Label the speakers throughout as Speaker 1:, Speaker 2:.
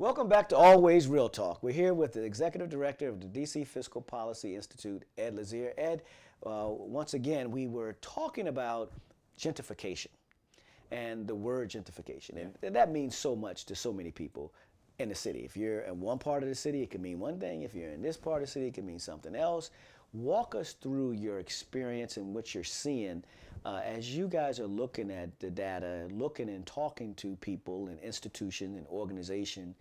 Speaker 1: Welcome back to Always Real Talk. We're here with the Executive Director of the DC Fiscal Policy Institute, Ed Lazere. Ed, uh, once again, we were talking about gentrification and the word gentrification. And, and that means so much to so many people in the city. If you're in one part of the city, it can mean one thing. If you're in this part of the city, it can mean something else. Walk us through your experience and what you're seeing uh, as you guys are looking at the data, looking and talking to people and institutions and organization.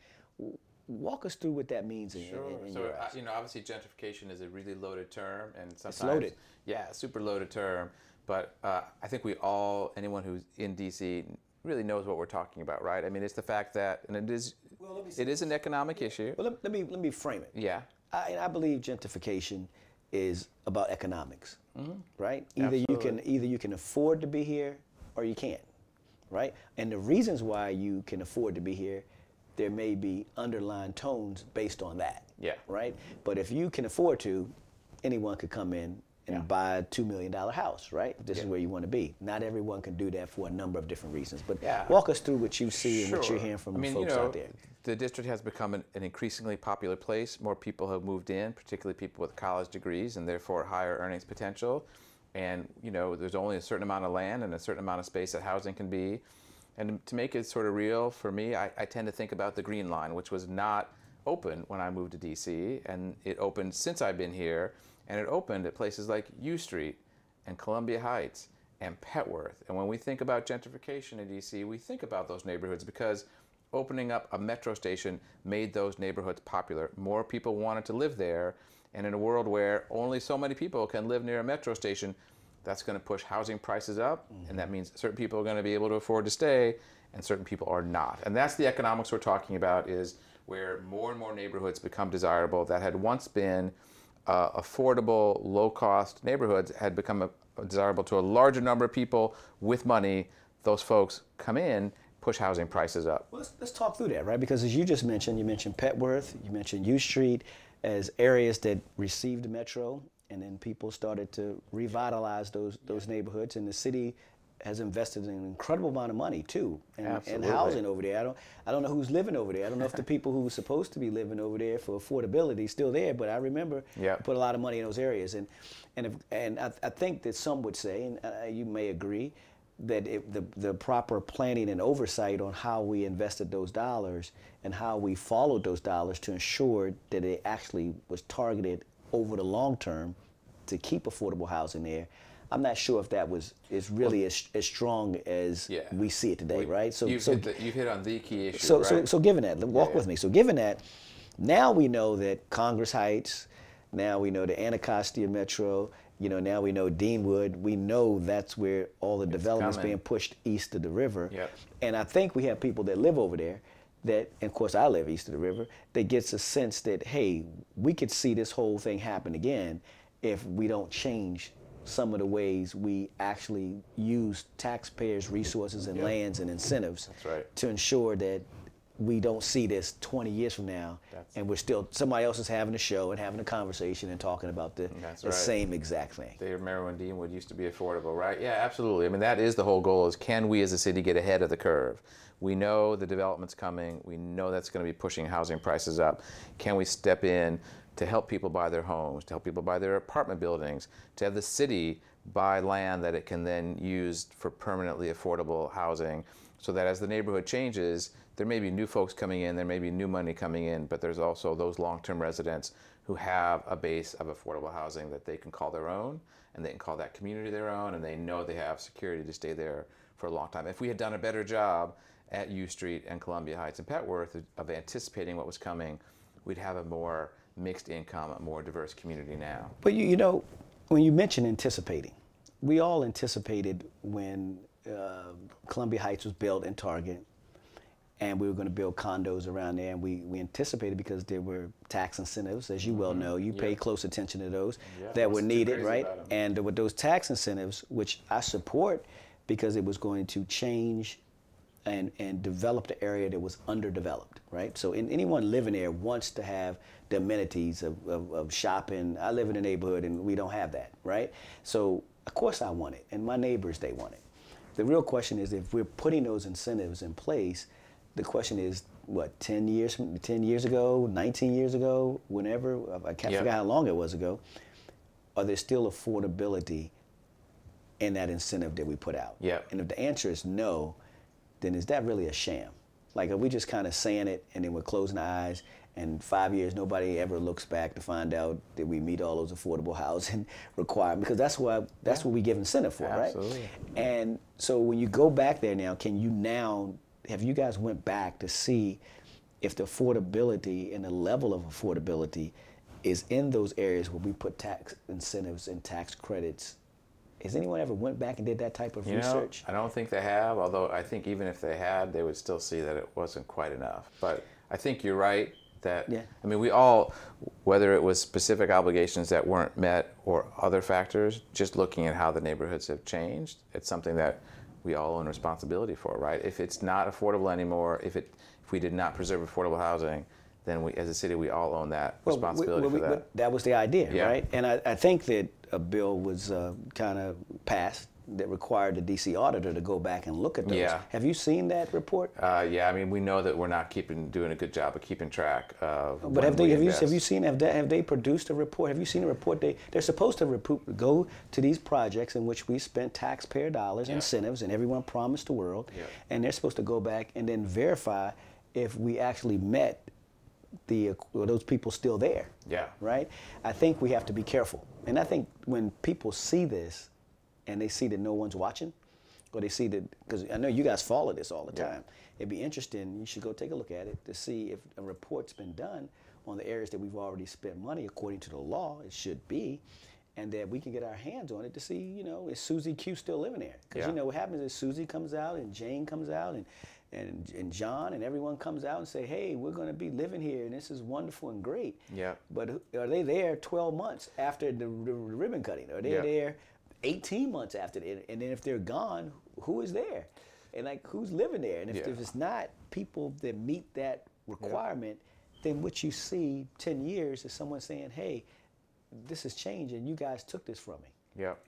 Speaker 1: Walk us through what that means in,
Speaker 2: sure.
Speaker 1: in, in
Speaker 2: so, uh, you know, obviously gentrification is a really loaded term, and sometimes
Speaker 1: loaded.
Speaker 2: Yeah, super loaded term. But uh, I think we all, anyone who's in DC, really knows what we're talking about, right? I mean, it's the fact that, and it is,
Speaker 1: Well, let me say
Speaker 2: it is an economic issue.
Speaker 1: Well, let, let me let me frame it.
Speaker 2: Yeah.
Speaker 1: I, and I believe gentrification is about economics, mm-hmm. right? Either you can either you can afford to be here or you can't, right? And the reasons why you can afford to be here, there may be underlying tones based on that.
Speaker 2: Yeah.
Speaker 1: Right. But if you can afford to, anyone could come in and
Speaker 2: Yeah.
Speaker 1: buy a two million dollar house, right? This is where you want to be. Not everyone can do that for a number of different reasons. But
Speaker 2: Yeah.
Speaker 1: walk us through what you see and what you're hearing from
Speaker 2: I mean,
Speaker 1: folks
Speaker 2: you know,
Speaker 1: out there.
Speaker 2: The district has become an, an increasingly popular place. More people have moved in, particularly people with college degrees and therefore higher earnings potential. And you know, there's only a certain amount of land and a certain amount of space that housing can be. And to make it sort of real for me, I, I tend to think about the Green Line, which was not open when I moved to DC, and it opened since I've been here, and it opened at places like U Street and Columbia Heights and Petworth. And when we think about gentrification in DC, we think about those neighborhoods because opening up a metro station made those neighborhoods popular. More people wanted to live there, and in a world where only so many people can live near a metro station, that's going to push housing prices up, and that means certain people are going to be able to afford to stay, and certain people are not. And that's the economics we're talking about is where more and more neighborhoods become desirable that had once been uh, affordable, low-cost neighborhoods had become a, desirable to a larger number of people with money. Those folks come in, push housing prices up.
Speaker 1: Well, let's, let's talk through that, right? Because as you just mentioned, you mentioned Petworth, you mentioned U Street as areas that received metro, and then people started to revitalize those those neighborhoods, and the city has invested an incredible amount of money too in, in
Speaker 2: Absolutely.
Speaker 1: housing over there. I don't I don't know who's living over there. I don't know if the people who were supposed to be living over there for affordability is still there, but I remember
Speaker 2: Yeah.
Speaker 1: put a lot of money in those areas, and and if, and I, I think that some would say, and uh, you may agree, that it, the the proper planning and oversight on how we invested those dollars and how we followed those dollars to ensure that it actually was targeted over the long term to keep affordable housing there. I'm not sure if that was is really as, as strong as
Speaker 2: Yeah.
Speaker 1: we see it today, right? So
Speaker 2: you've,
Speaker 1: so
Speaker 2: hit the, you've hit on the key issue,
Speaker 1: so,
Speaker 2: right?
Speaker 1: so, so given that, walk
Speaker 2: yeah.
Speaker 1: with me. So given that, now we know that Congress Heights, now we know the Anacostia Metro, you know, now we know Deanwood. We know that's where all the development's
Speaker 2: coming.
Speaker 1: being pushed east of the river.
Speaker 2: Yep.
Speaker 1: And I think we have people that live over there that, and of course I live east of the river, that gets a sense that, hey, we could see this whole thing happen again if we don't change some of the ways we actually use taxpayers' resources and lands and incentives
Speaker 2: right.
Speaker 1: to ensure that we don't see this 20 years from now
Speaker 2: That's-
Speaker 1: and we're still somebody else is having a show and having a conversation and talking about the, the
Speaker 2: right.
Speaker 1: same exact thing
Speaker 2: They remember when Deanwood used to be affordable, right? Yeah, absolutely. I mean, that is the whole goal: is can we, as a city, get ahead of the curve? We know the development's coming. We know that's going to be pushing housing prices up. Can we step in to help people buy their homes, to help people buy their apartment buildings, to have the city buy land that it can then use for permanently affordable housing, so that as the neighborhood changes, there may be new folks coming in, there may be new money coming in, but there's also those long-term residents who have a base of affordable housing that they can call their own and they can call that community their own and they know they have security to stay there for a long time. If we had done a better job at U Street and Columbia Heights and Petworth of- anticipating what was coming, we'd have a more mixed income, a more diverse community now.
Speaker 1: but you, you know when you mention anticipating we all anticipated when uh, columbia heights was built in target and we were going to build condos around there and we, we anticipated because there were tax incentives as you well know you pay close attention to those
Speaker 2: Mm-hmm. Yeah,
Speaker 1: that were needed right and with those tax incentives which i support because it was going to change and, and develop the area that was underdeveloped, right? So in, anyone living there wants to have the amenities of, of, of shopping. I live in a neighborhood and we don't have that, right? So of course I want it, and my neighbors, they want it. The real question is if we're putting those incentives in place, the question is, what 10 years 10 years ago 19 years ago whenever i can't
Speaker 2: Yep.
Speaker 1: forget how long it was ago are there still affordability in that incentive that we put out
Speaker 2: Yep.
Speaker 1: and if the answer is no then is that really a sham like are we just kind of saying it and then we're closing our eyes and five years nobody ever looks back to find out that we meet all those affordable housing requirements because that's what that's what we give incentive for
Speaker 2: Absolutely.
Speaker 1: right and so when you go back there now, can you now have you guys went back to see if the affordability and the level of affordability is in those areas where we put tax incentives and tax credits? Has anyone ever went back and did that type of
Speaker 2: You know,
Speaker 1: research?
Speaker 2: I don't think they have, although I think even if they had, they would still see that it wasn't quite enough. But I think you're right that,
Speaker 1: Yeah.
Speaker 2: I mean, we all, whether it was specific obligations that weren't met or other factors, just looking at how the neighborhoods have changed, it's something that we all own responsibility for, right? If it's not affordable anymore, if it, if we did not preserve affordable housing, then we, as a city, we all own that
Speaker 1: Well, we-
Speaker 2: responsibility
Speaker 1: we-
Speaker 2: for that.
Speaker 1: but that was the idea,
Speaker 2: Yeah.
Speaker 1: right? And I, I think that a bill was uh, kind of passed that required the DC auditor to go back and look at those.
Speaker 2: Yeah.
Speaker 1: Have you seen that report?
Speaker 2: Uh, yeah, I mean, we know that we're not keeping doing a good job of keeping track of.
Speaker 1: But have they have you have you seen have they, have they produced a report? Have you seen a report? They they're supposed to report, go to these projects in which we spent taxpayer dollars,
Speaker 2: Yeah.
Speaker 1: incentives, and everyone promised the world,
Speaker 2: Yeah.
Speaker 1: and they're supposed to go back and then verify if we actually met the or those people still there.
Speaker 2: Yeah.
Speaker 1: Right. I think we have to be careful, and I think when people see this, and they see that no one's watching, or they see that because I know you guys follow this all the
Speaker 2: Yeah.
Speaker 1: time. It'd be interesting. You should go take a look at it to see if a report's been done on the areas that we've already spent money according to the law. It should be, and that we can get our hands on it to see, you know, is Susie Q still living there? Because
Speaker 2: Yeah.
Speaker 1: you know what happens is Susie comes out and Jane comes out and. And, and John and everyone comes out and say, "Hey, we're going to be living here, and this is wonderful and great."
Speaker 2: Yeah.
Speaker 1: But are they there 12 months after the, the ribbon cutting? Are they
Speaker 2: Yeah.
Speaker 1: there 18 months after it? And then if they're gone, who is there? And like, who's living there? And if,
Speaker 2: Yeah.
Speaker 1: if it's not people that meet that requirement, then what you see 10 years is someone saying, hey, this is changing. You guys took this from me.
Speaker 2: Yep.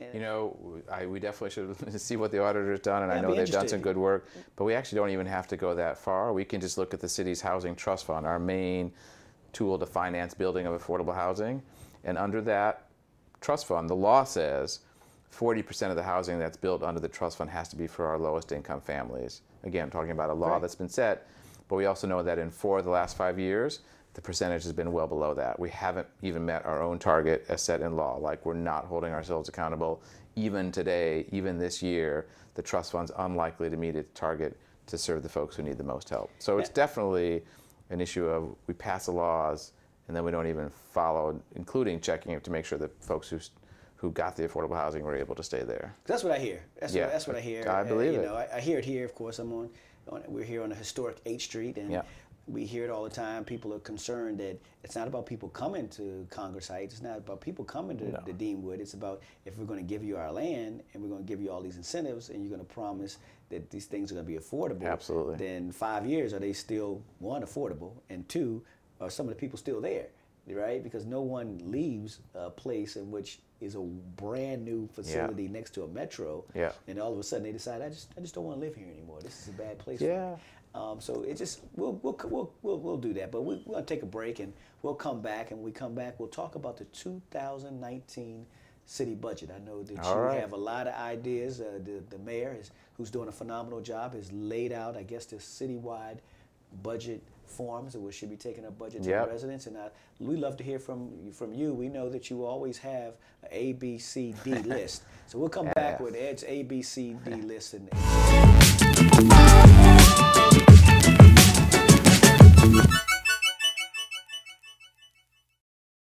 Speaker 1: And-
Speaker 2: You know, I, we definitely should see what the auditor's done, and I know they've done some good work. But we actually don't even have to go that far. We can just look at the city's housing trust fund, our main tool to finance building of affordable housing. And under that trust fund, the law says 40% of the housing that's built under the trust fund has to be for our lowest income families. Again, I'm talking about a law
Speaker 1: Right.
Speaker 2: that's been set, but we also know that in four of the last five years, the percentage has been well below that. We haven't even met our own target as set in law. Like we're not holding ourselves accountable. Even today, even this year, the trust fund's unlikely to meet its target to serve the folks who need the most help. So it's definitely an issue of we pass the laws and then we don't even follow, including checking it to make sure that folks who who got the affordable housing were able to stay there.
Speaker 1: That's what I hear. That's,
Speaker 2: Yeah,
Speaker 1: what, that's what I hear.
Speaker 2: I believe
Speaker 1: you
Speaker 2: it.
Speaker 1: Know, I, I hear it here. Of course, I'm on. on we're here on a historic 8th Street, and
Speaker 2: Yeah.
Speaker 1: we hear it all the time. People are concerned that it's not about people coming to Congress Heights. It's not about people coming to, to Deanwood. It's about if we're going to give you our land and we're going to give you all these incentives, and you're going to promise that these things are going to be affordable.
Speaker 2: Absolutely.
Speaker 1: Then five years, are they still one affordable, and two, are some of the people still there? Right, because no one leaves a place in which is a brand new facility next to a metro
Speaker 2: Yeah.
Speaker 1: and all of a sudden they decide I just I just don't want to live here anymore. This is a bad place. For
Speaker 2: Yeah.
Speaker 1: me. Um, so it just we'll we'll we'll we'll, we'll do that, but we, we're gonna take a break and we'll come back. And when we come back, we'll talk about the 2019 city budget. I know that
Speaker 2: All
Speaker 1: you
Speaker 2: right.
Speaker 1: have a lot of ideas. Uh, the the mayor is who's doing a phenomenal job has laid out, I guess, this citywide budget forms we should be taking a budget to
Speaker 2: Yep.
Speaker 1: residents. And I, we love to hear from from you. We know that you always have an A, B, C, D list. So we'll come back with Ed's A, B, C, D list. And,